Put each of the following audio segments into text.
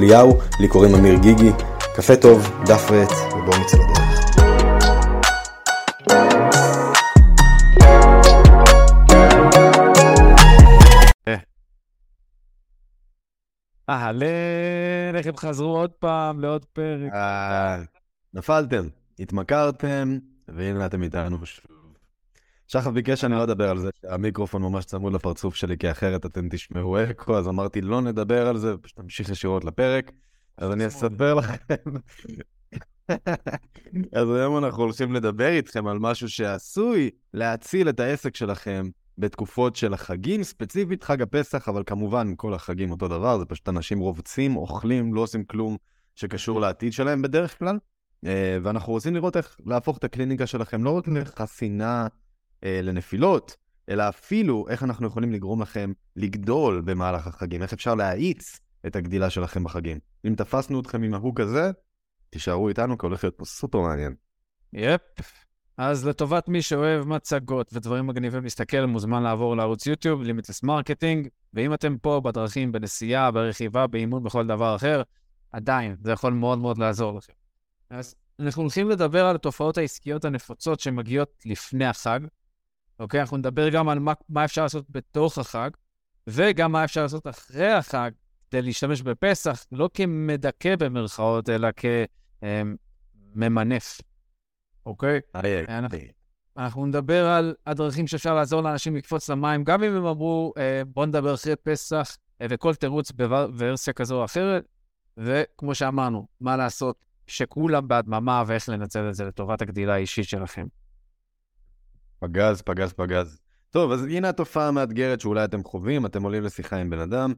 אליהו, לי קוראים אמיר גיגי. קפה טוב, דף ועט, ובואו נצא לדרך. אהלן, איך הם חזרו עוד פעם לעוד פרק? אה, נפלתם, התמכרתם, והנה אתם איתנו שוב. שחף ביקש שאני לא אדבר על זה שהמיקרופון ממש צמוד לפרצוף שלי, כי אחרת אתם תשמעו אקו, אז אמרתי לא נדבר על זה, פשוט נמשיך ישירות לפרק. אז אני אספר לכם. אז היום אנחנו הולכים לדבר איתכם על משהו שעשוי להציל את העסק שלכם בתקופות של החגים, ספציפית חג הפסח, אבל כמובן כל החגים אותו דבר, זה פשוט אנשים רובצים, אוכלים, לא עושים כלום שקשור לעתיד שלהם בדרך כלל. אה, ואנחנו רוצים לראות איך להפוך את הקליניקה שלכם לא רק לחסינה אה, לנפילות, אלא אפילו איך אנחנו יכולים לגרום לכם לגדול במהלך החגים, איך אפשר להאיץ את הגדילה שלכם בחגים. אם תפסנו אתכם עם ההוא כזה, תישארו איתנו, כי הולך להיות פה סופר מעניין. yep. אז לטובת מי שאוהב מצגות ודברים מגניבים להסתכל, מוזמן לעבור לערוץ יוטיוב, Limitless Marketing, ואם אתם פה בדרכים, בנסיעה, ברכיבה, באימון, בכל דבר אחר, עדיין, זה יכול מאוד מאוד לעזור לכם. אז אנחנו הולכים לדבר על התופעות העסקיות הנפוצות שמגיעות לפני החג, אוקיי? אנחנו נדבר גם על מה, מה אפשר לעשות בתוך החג, וגם מה אפשר לעשות אחרי החג, כדי להשתמש בפסח, לא כמדכא במרכאות, אלא כממנף, אוקיי? אנחנו, אנחנו נדבר על הדרכים שאפשר לעזור לאנשים לקפוץ למים, גם אם הם אמרו, אה, בואו נדבר אחרי פסח, אה, וכל תירוץ בוורסיה כזו או אחרת, וכמו שאמרנו, מה לעשות שכולם בהדממה ואיך לנצל את זה לטובת הגדילה האישית שלכם. פגז, פגז, פגז. טוב, אז הנה התופעה המאתגרת שאולי אתם חווים, אתם עולים לשיחה עם בן אדם,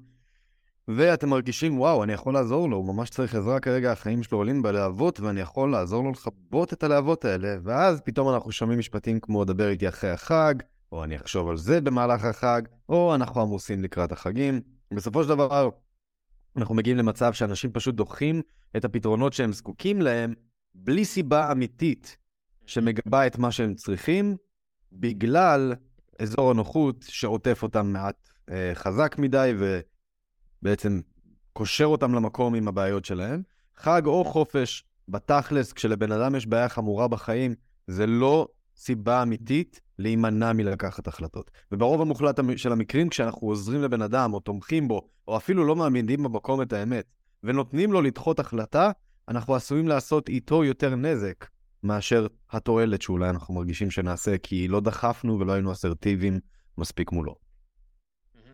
ואתם מרגישים, וואו, אני יכול לעזור לו, הוא ממש צריך עזרה כרגע, החיים שלו עולים בלהבות, ואני יכול לעזור לו לכבות את הלהבות האלה, ואז פתאום אנחנו שומעים משפטים כמו, דבר איתי אחרי החג, או אני אחשוב על זה במהלך החג, או אנחנו עמוסים לקראת החגים. בסופו של דבר, אנחנו מגיעים למצב שאנשים פשוט דוחים את הפתרונות שהם זקוקים להם, בלי סיבה אמיתית שמגבה את מה שהם צריכים, בגלל אזור הנוחות שעוטף אותם מעט אה, חזק מדי ובעצם קושר אותם למקום עם הבעיות שלהם. חג או חופש, בתכלס, כשלבן אדם יש בעיה חמורה בחיים, זה לא סיבה אמיתית להימנע מלקחת החלטות. וברוב המוחלט של המקרים, כשאנחנו עוזרים לבן אדם או תומכים בו, או אפילו לא מעמידים במקום את האמת, ונותנים לו לדחות החלטה, אנחנו עשויים לעשות איתו יותר נזק מאשר התועלת שאולי אנחנו מרגישים שנעשה, כי לא דחפנו ולא היינו אסרטיביים מספיק מולו.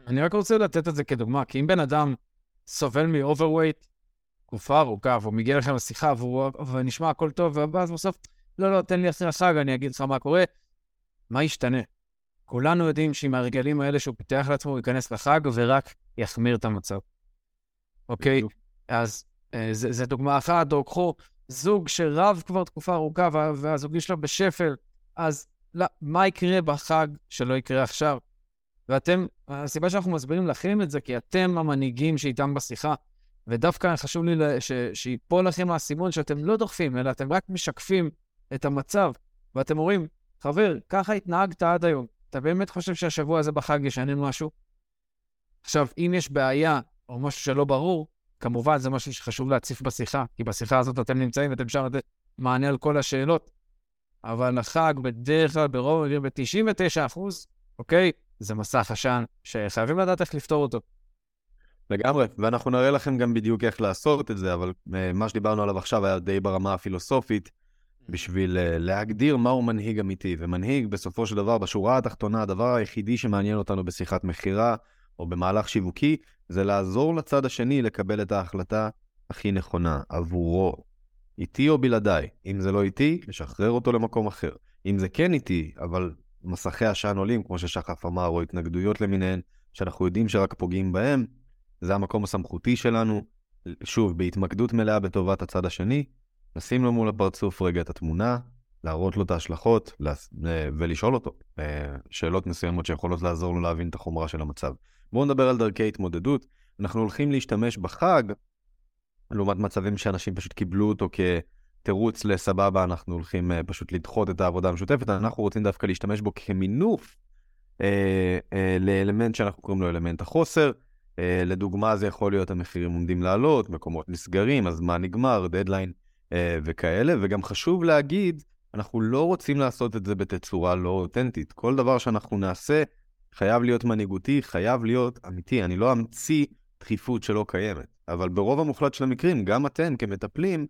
אני רק רוצה לתת את זה כדוגמה, כי אם בן אדם סובל מ-overweight תקופה ארוכה, והוא מגיע לכם לשיחה והוא, ונשמע הכל טוב, ואז בסוף, לא, לא, תן לי אחרי החג, אני אגיד לך מה קורה, מה ישתנה? כולנו יודעים שעם הרגלים האלה שהוא פיתח לעצמו, הוא ייכנס לחג ורק יחמיר את המצב. אוקיי? אז אה, זה דוגמה אחת, או קחו זוג שרב כבר תקופה ארוכה והזוגי שלו בשפל, אז לא, מה יקרה בחג שלא יקרה עכשיו? ואתם, הסיבה שאנחנו מסבירים לכם את זה, כי אתם המנהיגים שאיתם בשיחה, ודווקא חשוב לי ש, שיפול לכם האסימון שאתם לא דוחפים, אלא אתם רק משקפים את המצב, ואתם אומרים, חבר, ככה התנהגת עד היום. אתה באמת חושב שהשבוע הזה בחג ישנה משהו? עכשיו, אם יש בעיה או משהו שלא ברור, כמובן, זה משהו שחשוב להציף בשיחה, כי בשיחה הזאת אתם נמצאים ואתם אפשר לתת מענה על כל השאלות. אבל החג בדרך כלל, ברוב, ב-99 אחוז, אוקיי? זה מסך עשן שחייבים לדעת איך לפתור אותו. לגמרי, ואנחנו נראה לכם גם בדיוק איך לעשות את זה, אבל uh, מה שדיברנו עליו עכשיו היה די ברמה הפילוסופית, בשביל uh, להגדיר מהו מנהיג אמיתי. ומנהיג, בסופו של דבר, בשורה התחתונה, הדבר היחידי שמעניין אותנו בשיחת מכירה, או במהלך שיווקי, זה לעזור לצד השני לקבל את ההחלטה הכי נכונה עבורו. איתי או בלעדיי. אם זה לא איתי, לשחרר אותו למקום אחר. אם זה כן איתי, אבל מסכי עשן עולים, כמו ששחף אמר, או התנגדויות למיניהן, שאנחנו יודעים שרק פוגעים בהם, זה המקום הסמכותי שלנו שוב, בהתמקדות מלאה בטובת הצד השני, לשים לו מול הפרצוף רגע את התמונה, להראות לו את ההשלכות אה, ולשאול אותו אה, שאלות מסוימות שיכולות לעזור לו להבין את החומרה של המצב. בואו נדבר על דרכי התמודדות. אנחנו הולכים להשתמש בחג, לעומת מצבים שאנשים פשוט קיבלו אותו כתירוץ לסבבה, אנחנו הולכים אה, פשוט לדחות את העבודה המשותפת, אנחנו רוצים דווקא להשתמש בו כמינוף אה, אה, לאלמנט שאנחנו קוראים לו אלמנט החוסר. אה, לדוגמה, זה יכול להיות המחירים עומדים לעלות, מקומות נסגרים, הזמן נגמר, דדליין אה, וכאלה, וגם חשוב להגיד, אנחנו לא רוצים לעשות את זה בתצורה לא אותנטית. כל דבר שאנחנו נעשה חייב להיות מנהיגותי, חייב להיות אמיתי. אני לא אמציא דחיפות שלא קיימת. אבל ברוב המוחלט של המקרים, גם אתן כמטפלים,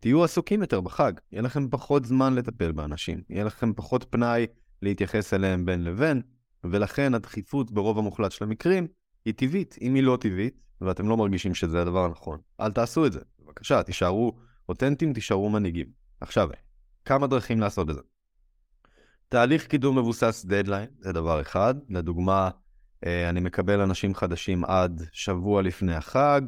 תהיו עסוקים יותר בחג. יהיה לכם פחות זמן לטפל באנשים, יהיה לכם פחות פנאי להתייחס אליהם בין לבין, ולכן הדחיפות ברוב המוחלט של המקרים היא טבעית. אם היא לא טבעית, ואתם לא מרגישים שזה הדבר הנכון, אל תעשו את זה. בבקשה, תישארו אותנטיים, תישארו מנהיגים. עכשיו, כמה דרכים לעשות את זה. תהליך קידום מבוסס דדליין, זה דבר אחד. לדוגמה, אה, אני מקבל אנשים חדשים עד שבוע לפני החג,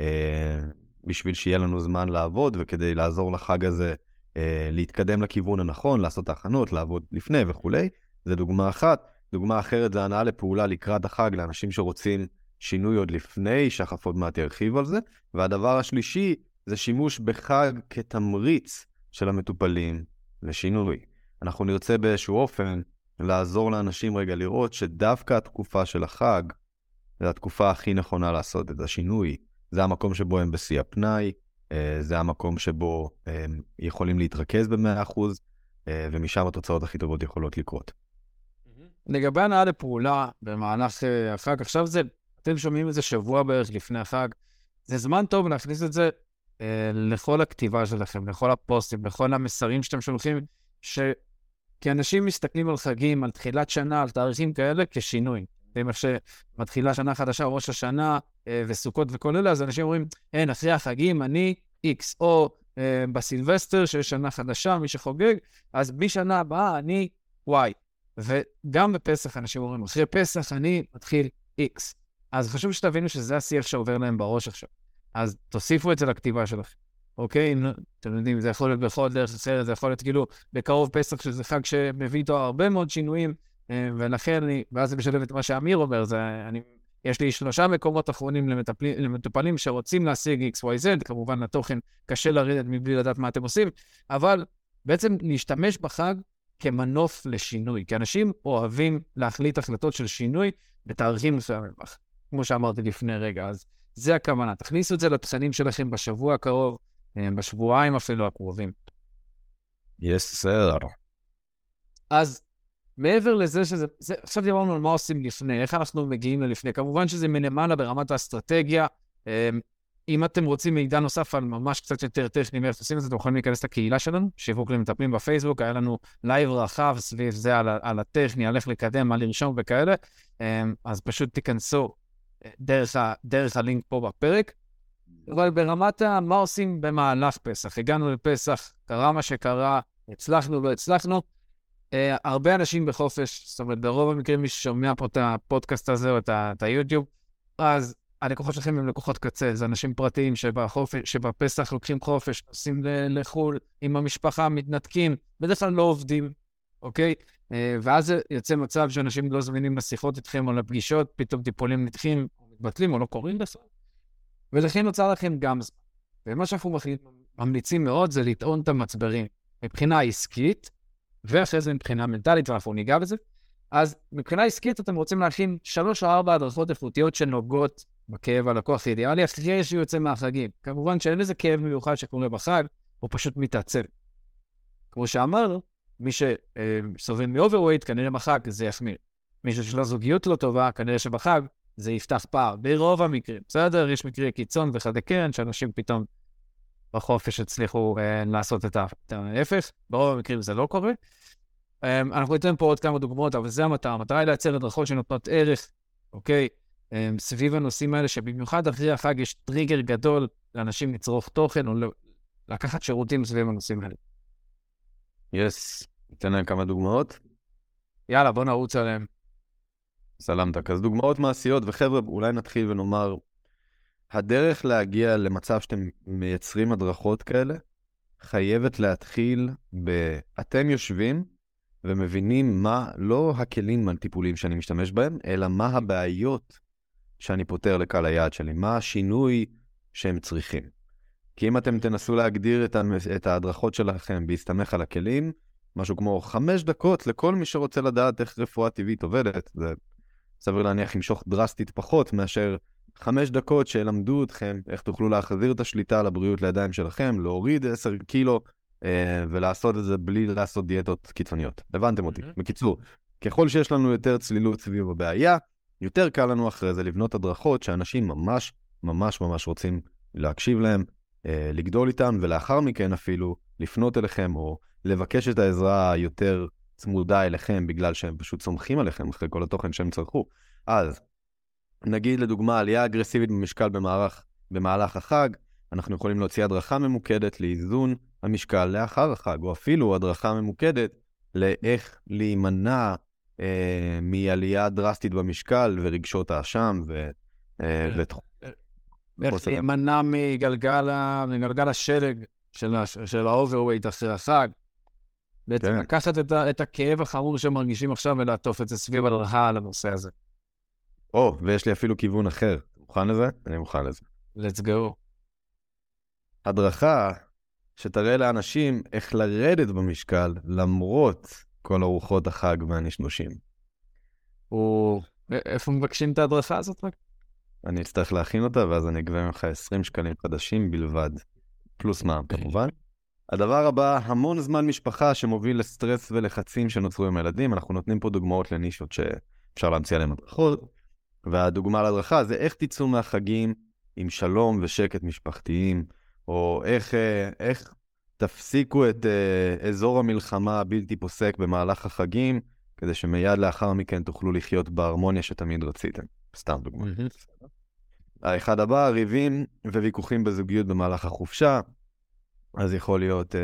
אה, בשביל שיהיה לנו זמן לעבוד, וכדי לעזור לחג הזה אה, להתקדם לכיוון הנכון, לעשות הכנות, לעבוד לפני וכולי. זה דוגמה אחת. דוגמה אחרת זה הנאה לפעולה לקראת החג לאנשים שרוצים שינוי עוד לפני, שחף עוד מעט ירחיב על זה. והדבר השלישי זה שימוש בחג כתמריץ של המטופלים לשינוי. אנחנו נרצה באיזשהו אופן לעזור לאנשים רגע לראות שדווקא התקופה של החג זה התקופה הכי נכונה לעשות את השינוי. זה המקום שבו הם בשיא הפנאי, אה, זה המקום שבו הם יכולים להתרכז ב-100%, אה, ומשם התוצאות הכי טובות יכולות לקרות. לגבי הנאה לפעולה במהלך אה, החג, עכשיו זה, אתם שומעים את זה שבוע בערך לפני החג, זה זמן טוב להכניס את זה אה, לכל הכתיבה שלכם, לכל הפוסטים, לכל המסרים שאתם שולחים, ש... כי אנשים מסתכלים על חגים, על תחילת שנה, על תאריכים כאלה, כשינוי. ואם איך שמתחילה שנה חדשה, ראש השנה אה, וסוכות וכל אלה, אז אנשים אומרים, אין, אחרי החגים אני X, או אה, בסילבסטר, שיש שנה חדשה, מי שחוגג, אז משנה הבאה אני Y. וגם בפסח אנשים אומרים, אחרי פסח אני מתחיל X. אז חשוב שתבינו שזה השיח שעובר להם בראש עכשיו. אז תוסיפו את זה לכתיבה שלכם, אוקיי? אתם יודעים, זה יכול להיות בכל דרך אחרת, זה יכול להיות כאילו בקרוב פסח, שזה חג שמביא איתו הרבה מאוד שינויים, אה, ולכן אני, ואז זה משלב את מה שאמיר אומר, זה, אני, יש לי שלושה מקומות אחרונים למטפלים, למטופלים שרוצים להשיג XYZ, כמובן לתוכן קשה לרדת מבלי לדעת מה אתם עושים, אבל בעצם להשתמש בחג כמנוף לשינוי, כי אנשים אוהבים להחליט החלטות של שינוי בתאריכים מסוימים, כמו שאמרתי לפני רגע. אז זה הכוונה. תכניסו את זה לתכנים שלכם בשבוע הקרוב, בשבועיים אפילו הקרובים. yes, sir. אז מעבר לזה שזה... זה, עכשיו דיברנו על מה עושים לפני, איך אנחנו מגיעים ללפני. כמובן שזה מלמעלה ברמת האסטרטגיה. אה, אם אתם רוצים מידע נוסף על ממש קצת יותר טכני מאיך עושים את זה, אתם יכולים להיכנס לקהילה שלנו, שיווק למטפלים בפייסבוק, היה לנו live רחב סביב זה על, על הטכני, על איך לקדם, מה לרשום וכאלה. אה, אז פשוט תיכנסו דרך, ה, דרך הלינק פה בפרק. אבל ברמת ה... מה עושים במהלך פסח? הגענו לפסח, קרה מה שקרה, הצלחנו, לא הצלחנו. Uh, הרבה אנשים בחופש, זאת אומרת, ברוב המקרים מי ששומע פה את הפודקאסט הזה או את היוטיוב, אז הלקוחות שלכם הם לקוחות קצה, זה אנשים פרטיים שבחופש, שבפסח לוקחים חופש, נוסעים לחו"ל עם המשפחה, מתנתקים, בדרך כלל לא עובדים, אוקיי? אה, ואז יוצא מצב שאנשים לא זמינים לשיחות איתכם או לפגישות, פתאום טיפולים נדחים, מתבטלים או לא קורים בכלל. ולכן נוצר לכם גם זמן. ומה שאנחנו ממליצים מאוד זה לטעון את המצברים מבחינה עסקית, ואחרי זה מבחינה מנטלית, ואנחנו ניגע בזה. אז מבחינה עסקית אתם רוצים להכין שלוש או ארבע הדרכות איכותיות שנוגעות בכאב הלקוח האידיאלי, אחרי שהוא יוצא מהחגים. כמובן שאין לזה כאב מיוחד שקורה בחג, הוא פשוט מתעצם. כמו שאמרנו, מי שסובל מ overweight, כנראה בחג זה יחמיר. מישהו שיש לו זוגיות לא טובה, כנראה שבחג זה יפתח פער, ברוב המקרים. בסדר? יש מקרי קיצון וחדי קרן, שאנשים פתאום בחופש הצליחו אה, לעשות את ההפך. ברוב המקרים זה לא קורה. אה, אנחנו ניתן פה עוד כמה דוגמאות, אבל זה המטרה. המטרה היא לייצר הדרכות שנותנות ערך, אוקיי? אה, סביב הנושאים האלה, שבמיוחד אחרי החג יש טריגר גדול לאנשים לצרוך תוכן או לקחת שירותים סביב הנושאים האלה. יס, ניתן להם כמה דוגמאות. יאללה, בוא נרוץ עליהם. סלמתק. אז דוגמאות מעשיות, וחבר'ה, אולי נתחיל ונאמר, הדרך להגיע למצב שאתם מייצרים הדרכות כאלה, חייבת להתחיל ב... אתם יושבים ומבינים מה, לא הכלים הטיפוליים שאני משתמש בהם, אלא מה הבעיות שאני פותר לקהל היעד שלי, מה השינוי שהם צריכים. כי אם אתם תנסו להגדיר את, את ההדרכות שלכם בהסתמך על הכלים, משהו כמו חמש דקות לכל מי שרוצה לדעת איך רפואה טבעית עובדת, זה סביר להניח ימשוך דרסטית פחות מאשר חמש דקות שילמדו אתכם איך תוכלו להחזיר את השליטה על הבריאות לידיים שלכם, להוריד 10 קילו אה, ולעשות את זה בלי לעשות דיאטות קיצוניות. הבנתם אותי. Mm-hmm. בקיצור, ככל שיש לנו יותר צלילות סביב הבעיה, יותר קל לנו אחרי זה לבנות הדרכות שאנשים ממש ממש ממש רוצים להקשיב להם, אה, לגדול איתם, ולאחר מכן אפילו לפנות אליכם או לבקש את העזרה היותר צמודה אליכם בגלל שהם פשוט סומכים עליכם אחרי כל התוכן שהם צרכו. אז נגיד לדוגמה עלייה אגרסיבית במשקל במערך, במהלך החג, אנחנו יכולים להוציא הדרכה ממוקדת לאיזון המשקל לאחר החג, או אפילו הדרכה ממוקדת לאיך להימנע אה, מעלייה דרסטית במשקל ורגשות האשם ו... אה, כן. איך להימנע מגלגל השלג של ה overweight אחרי החג. בעצם כן. לקחת את, את הכאב החמור שהם מרגישים עכשיו ולעטוף את זה סביב הדרכה על הנושא הזה. או, ויש לי אפילו כיוון אחר. מוכן לזה? אני מוכן לזה. let's go. הדרכה שתראה לאנשים איך לרדת במשקל למרות כל ארוחות החג והנשנושים. או איפה מבקשים את ההדרכה הזאת רק? אני אצטרך להכין אותה, ואז אני אגבה ממך 20 שקלים חדשים בלבד, פלוס מע"מ. אוקיי. כמובן. הדבר הבא, המון זמן משפחה שמוביל לסטרס ולחצים שנוצרו עם הילדים. אנחנו נותנים פה דוגמאות לנישות שאפשר להמציא עליהן הדרכות. והדוגמה להדרכה זה איך תצאו מהחגים עם שלום ושקט משפחתיים, או איך, אה, איך תפסיקו את uh, אזור המלחמה הבלתי פוסק במהלך החגים, כדי שמיד לאחר מכן תוכלו לחיות בהרמוניה שתמיד רציתם. סתם דוגמא. האחד הבא, ריבים וויכוחים בזוגיות במהלך החופשה. אז יכול להיות uh,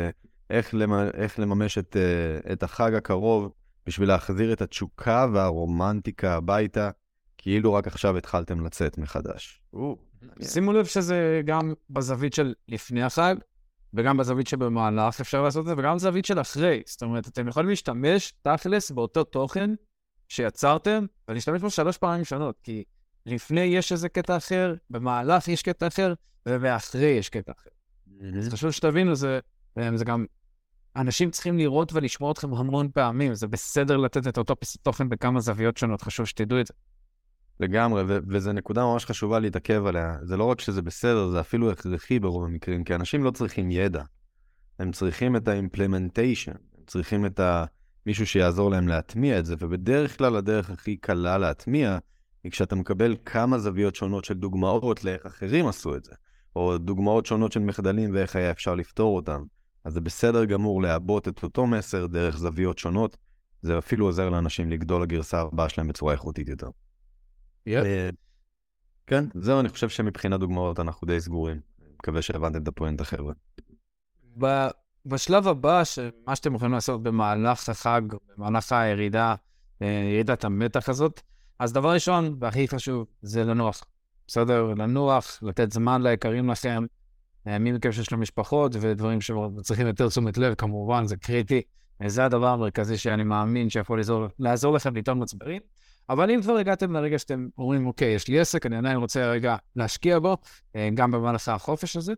איך, למ... איך לממש את, uh, את החג הקרוב בשביל להחזיר את התשוקה והרומנטיקה הביתה, כאילו רק עכשיו התחלתם לצאת מחדש. שימו לב שזה גם בזווית של לפני החג, וגם בזווית שבמהלך אפשר לעשות את זה, וגם בזווית של אחרי. זאת אומרת, אתם יכולים להשתמש תכלס באותו תוכן שיצרתם, ולהשתמש בו שלוש פעמים שונות, כי לפני יש איזה קטע אחר, במהלך יש קטע אחר, ומאחרי יש קטע אחר. אז חשוב שתבינו, זה, זה גם, אנשים צריכים לראות ולשמוע אתכם המון פעמים, זה בסדר לתת את אותו פיסת תוכן בכמה זוויות שונות, חשוב שתדעו את זה. לגמרי, ו- וזו נקודה ממש חשובה להתעכב עליה. זה לא רק שזה בסדר, זה אפילו הכרחי ברוב המקרים, כי אנשים לא צריכים ידע. הם צריכים את ה-implementation, הם צריכים את ה... מישהו שיעזור להם להטמיע את זה, ובדרך כלל הדרך הכי קלה להטמיע היא כשאתה מקבל כמה זוויות שונות של דוגמאות לאיך אחרים עשו את זה, או דוגמאות שונות של מחדלים ואיך היה אפשר לפתור אותם. אז זה בסדר גמור לעבות את אותו מסר דרך זוויות שונות, זה אפילו עוזר לאנשים לגדול לגרסה הבאה שלהם בצורה איכותית יותר. Yeah. אה, כן, זהו, אני חושב שמבחינת דוגמאות אנחנו די סגורים. מקווה שהבנתם את הפואנטה, חבר'ה. בשלב הבא, מה שאתם יכולים לעשות במהלך החג, במהלך הירידה, אה, ירידת המתח הזאת, אז דבר ראשון, והכי חשוב, זה לנוח. בסדר? לנוח, לתת זמן ליקרים לכם. מי מכם שיש לו ודברים שצריכים יותר תשומת לב, כמובן, זה קריטי. זה הדבר המרכזי שאני מאמין שיכול לעזור, לעזור לכם לטעון מצברים. אבל אם כבר הגעתם לרגע שאתם אומרים, אוקיי, יש לי עסק, אני עדיין רוצה רגע להשקיע בו, אה, גם במהלך החופש הזה,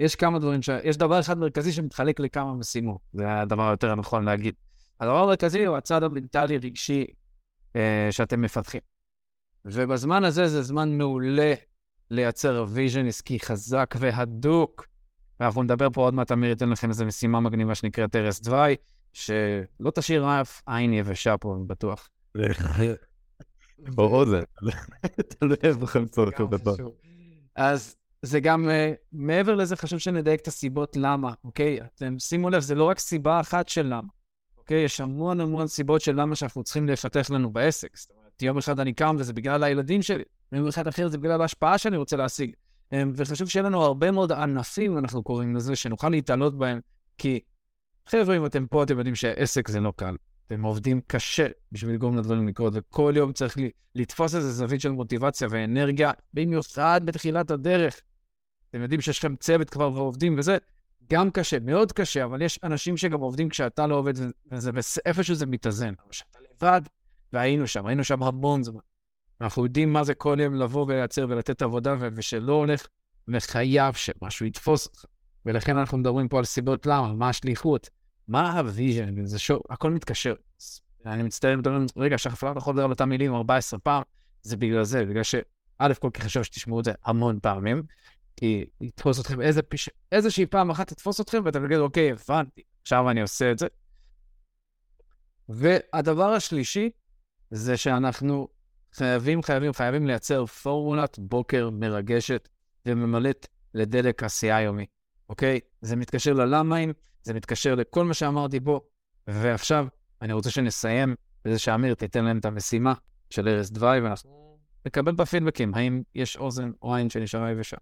יש כמה דברים, ש... יש דבר אחד מרכזי שמתחלק לכמה משימות, זה הדבר היותר הנכון להגיד. הדבר המרכזי הוא הצד המנטלי-רגשי אה, שאתם מפתחים. ובזמן הזה זה זמן מעולה לייצר vision עסקי חזק והדוק. ואנחנו נדבר פה עוד מעט, אמיר ייתן לכם איזו משימה מגניבה שנקראת ארס דווי, שלא תשאיר אף עין יבשה פה, אני בטוח. או אוזן, תלוי איזה חמצות הוא דבר. אז זה גם, uh, מעבר לזה חשוב שנדייק את הסיבות למה, אוקיי? אתם שימו לב, זה לא רק סיבה אחת של למה, אוקיי? יש המון המון סיבות של למה שאנחנו צריכים לפתח לנו בעסק. זאת אומרת, יום אחד אני קם וזה בגלל הילדים שלי, ויום אחד אחר זה בגלל ההשפעה שאני רוצה להשיג. Um, וחשוב שיהיה לנו הרבה מאוד ענפים, אנחנו קוראים לזה, שנוכל להתעלות בהם, כי חבר'ה, אם אתם פה, אתם יודעים שעסק זה לא קל. אתם עובדים קשה בשביל לגרום לדברים לקרות, וכל יום צריך לתפוס איזה זווית של מוטיבציה ואנרגיה, במיוחד בתחילת הדרך. אתם יודעים שיש לכם צוות כבר ועובדים וזה, גם קשה, מאוד קשה, אבל יש אנשים שגם עובדים כשאתה לא עובד, וזה איפשהו זה מתאזן. אבל כשאתה לבד, והיינו שם, היינו שם המון זמן. אנחנו יודעים מה זה כל יום לבוא ולייצר ולתת עבודה, ושלא הולך, וחייב שמשהו יתפוס אותך. ולכן אנחנו מדברים פה על סיבות למה, מה השליחות, מה ה vision, זה שוב, הכל מתקשר. אני מצטער, רגע, שחפלת חוזר על אותם מילים 14 פעם, זה בגלל זה, בגלל שא', כל כך חשוב שתשמעו את זה המון פעמים, כי יתפוס אתכם איזה פיש... איזושהי פעם אחת תתפוס אתכם ואתם תגידו, אוקיי, הבנתי, עכשיו אני עושה את זה. והדבר השלישי זה שאנחנו חייבים, חייבים, חייבים לייצר פורמולת בוקר מרגשת וממלאת לדלק עשייה יומי, אוקיי? זה מתקשר ללמיים, זה מתקשר לכל מה שאמרתי פה, ועכשיו אני רוצה שנסיים בזה שאמיר תיתן להם את המשימה של ארז דווי, ואנחנו נקבל בפידבקים, האם יש אוזן או עין שנשארה יבשה.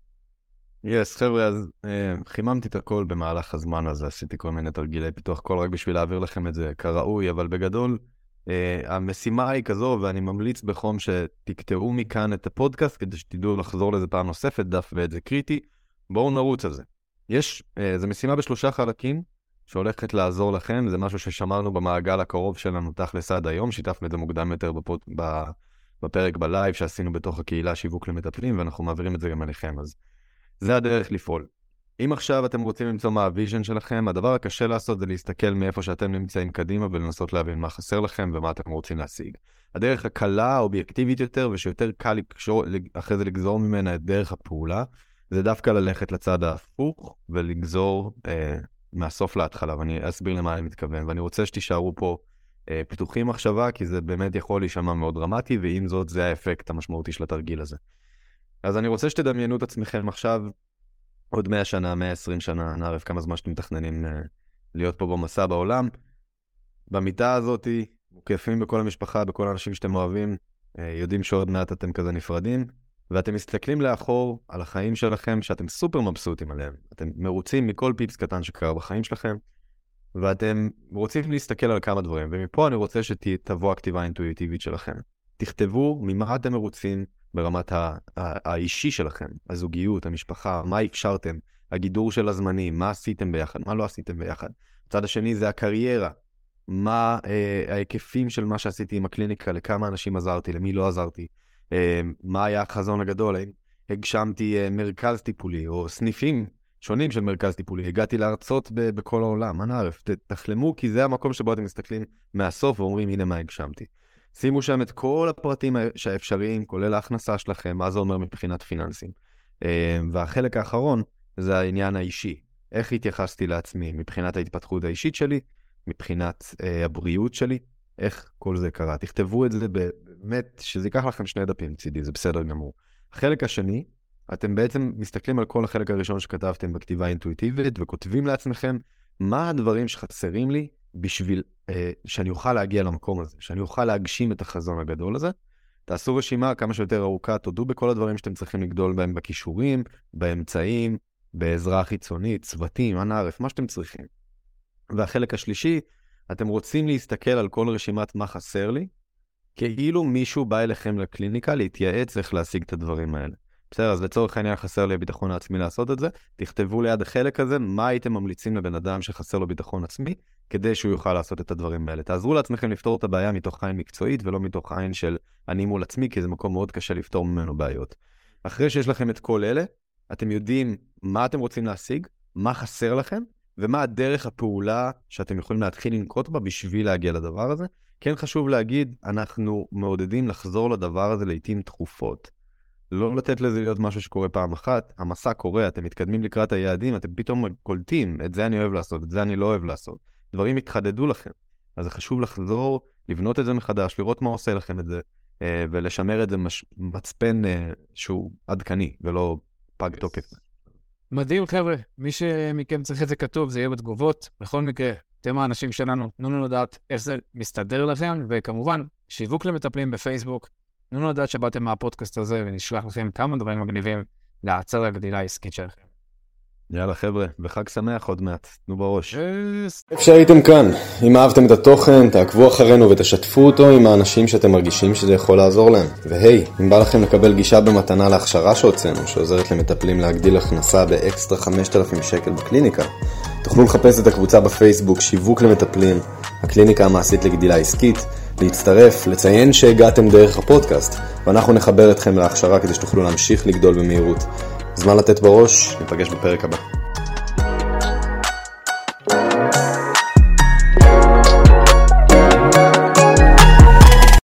יס, yes, חבר'ה, אז uh, חיממתי את הכל במהלך הזמן הזה, עשיתי כל מיני תרגילי פיתוח קול רק בשביל להעביר לכם את זה כראוי, אבל בגדול, uh, המשימה היא כזו, ואני ממליץ בחום שתקטעו מכאן את הפודקאסט כדי שתדעו לחזור לזה פעם נוספת, דף ואת זה קריטי. בואו נרוץ על זה. יש, אה, זו משימה בשלושה חלקים שהולכת לעזור לכם, זה משהו ששמרנו במעגל הקרוב שלנו תכלס עד היום, שיתפנו את זה מוקדם יותר בפוד, בפרק בלייב שעשינו בתוך הקהילה שיווק למטפלים, ואנחנו מעבירים את זה גם אליכם, אז זה הדרך לפעול. אם עכשיו אתם רוצים למצוא מה ה vision שלכם, הדבר הקשה לעשות זה להסתכל מאיפה שאתם נמצאים קדימה ולנסות להבין מה חסר לכם ומה אתם רוצים להשיג. הדרך הקלה, האובייקטיבית יותר, ושיותר קל לקשור, אחרי זה לגזור ממנה את דרך הפעולה, זה דווקא ללכת לצד ההפוך ולגזור אה, מהסוף להתחלה, ואני אסביר למה אני מתכוון. ואני רוצה שתישארו פה אה, פתוחים מחשבה, כי זה באמת יכול להישמע מאוד דרמטי, ועם זאת זה האפקט המשמעותי של התרגיל הזה. אז אני רוצה שתדמיינו את עצמכם עכשיו, עוד 100 שנה, 120 שנה, נערף כמה זמן שאתם מתכננים uh, להיות פה במסע בעולם. במיטה הזאת, מוקפים בכל המשפחה, בכל האנשים שאתם אוהבים, uh, יודעים שעוד מעט אתם כזה נפרדים, ואתם מסתכלים לאחור על החיים שלכם, שאתם סופר מבסוטים עליהם. אתם מרוצים מכל פיפס קטן שקרה בחיים שלכם, ואתם רוצים להסתכל על כמה דברים, ומפה אני רוצה שתבוא הכתיבה האינטואיטיבית שלכם. תכתבו ממה אתם מרוצים, ברמת האישי שלכם, הזוגיות, המשפחה, מה אפשרתם, הגידור של הזמנים, מה עשיתם ביחד, מה לא עשיתם ביחד. הצד השני זה הקריירה, מה אה, ההיקפים של מה שעשיתי עם הקליניקה, לכמה אנשים עזרתי, למי לא עזרתי, אה, מה היה החזון הגדול, האם הגשמתי אה, מרכז טיפולי או סניפים שונים של מרכז טיפולי, הגעתי לארצות ב- בכל העולם, אנא ערף, תחלמו כי זה המקום שבו אתם מסתכלים מהסוף ואומרים הנה מה הגשמתי. שימו שם את כל הפרטים האפשריים, כולל ההכנסה שלכם, מה זה אומר מבחינת פיננסים. אה, והחלק האחרון זה העניין האישי. איך התייחסתי לעצמי מבחינת ההתפתחות האישית שלי, מבחינת אה, הבריאות שלי, איך כל זה קרה. תכתבו את זה באמת, שזה ייקח לכם שני דפים מצידי, זה בסדר גמור. החלק השני, אתם בעצם מסתכלים על כל החלק הראשון שכתבתם בכתיבה אינטואיטיבית וכותבים לעצמכם מה הדברים שחסרים לי בשביל אה, שאני אוכל להגיע למקום הזה, שאני אוכל להגשים את החזון הגדול הזה. תעשו רשימה כמה שיותר ארוכה, תודו בכל הדברים שאתם צריכים לגדול בהם בכישורים, באמצעים, בעזרה חיצונית, צוותים, אנא ערף, מה שאתם צריכים. והחלק השלישי, אתם רוצים להסתכל על כל רשימת מה חסר לי, כאילו מישהו בא אליכם לקליניקה להתייעץ איך להשיג את הדברים האלה. בסדר, אז לצורך העניין חסר לי הביטחון העצמי לעשות את זה, תכתבו ליד החלק הזה מה הייתם ממליצים לבן אדם שחסר לו ביטחון עצמי, כדי שהוא יוכל לעשות את הדברים האלה. תעזרו לעצמכם לפתור את הבעיה מתוך עין מקצועית ולא מתוך עין של אני מול עצמי, כי זה מקום מאוד קשה לפתור ממנו בעיות. אחרי שיש לכם את כל אלה, אתם יודעים מה אתם רוצים להשיג, מה חסר לכם, ומה הדרך הפעולה שאתם יכולים להתחיל לנקוט בה בשביל להגיע לדבר הזה. כן חשוב להגיד, אנחנו מעודדים לחזור לדבר הזה לעיתים תכופות. לא לתת לזה להיות משהו שקורה פעם אחת, המסע קורה, אתם מתקדמים לקראת היעדים, אתם פתאום קולטים, את זה אני אוהב לעשות, את זה אני לא אוהב לעשות. דברים יתחדדו לכם. אז זה חשוב לחזור, לבנות את זה מחדש, לראות מה עושה לכם את זה, אה, ולשמר את זה מש... מצפן אה, שהוא עדכני ולא פג תוקף. מדהים, חבר'ה. מי שמכם צריך את זה כתוב, זה יהיה בתגובות. בכל מקרה, אתם האנשים שלנו, תנו לנו לדעת איך זה מסתדר לכם, וכמובן, שיווק למטפלים בפייסבוק, תנו לנו לדעת שבאתם מהפודקאסט הזה, ונשלח לכם כמה דברים מגניבים לעצר הגדילה העסקית שלכם. יאללה חבר'ה, וחג שמח עוד מעט, תנו בראש. איפה שהייתם כאן, אם אהבתם את התוכן, תעקבו אחרינו ותשתפו אותו עם האנשים שאתם מרגישים שזה יכול לעזור להם. והי, אם בא לכם לקבל גישה במתנה להכשרה שהוצאנו, שעוזרת למטפלים להגדיל הכנסה באקסטרה 5,000 שקל בקליניקה, תוכלו לחפש את הקבוצה בפייסבוק שיווק למטפלים, הקליניקה המעשית לגדילה עסקית, להצטרף, לציין שהגעתם דרך הפודקאסט, ואנחנו נחבר אתכם להכשרה כדי שתוכלו להמשיך לגדול במהירות. זמן לתת בראש, ניפגש בפרק הבא.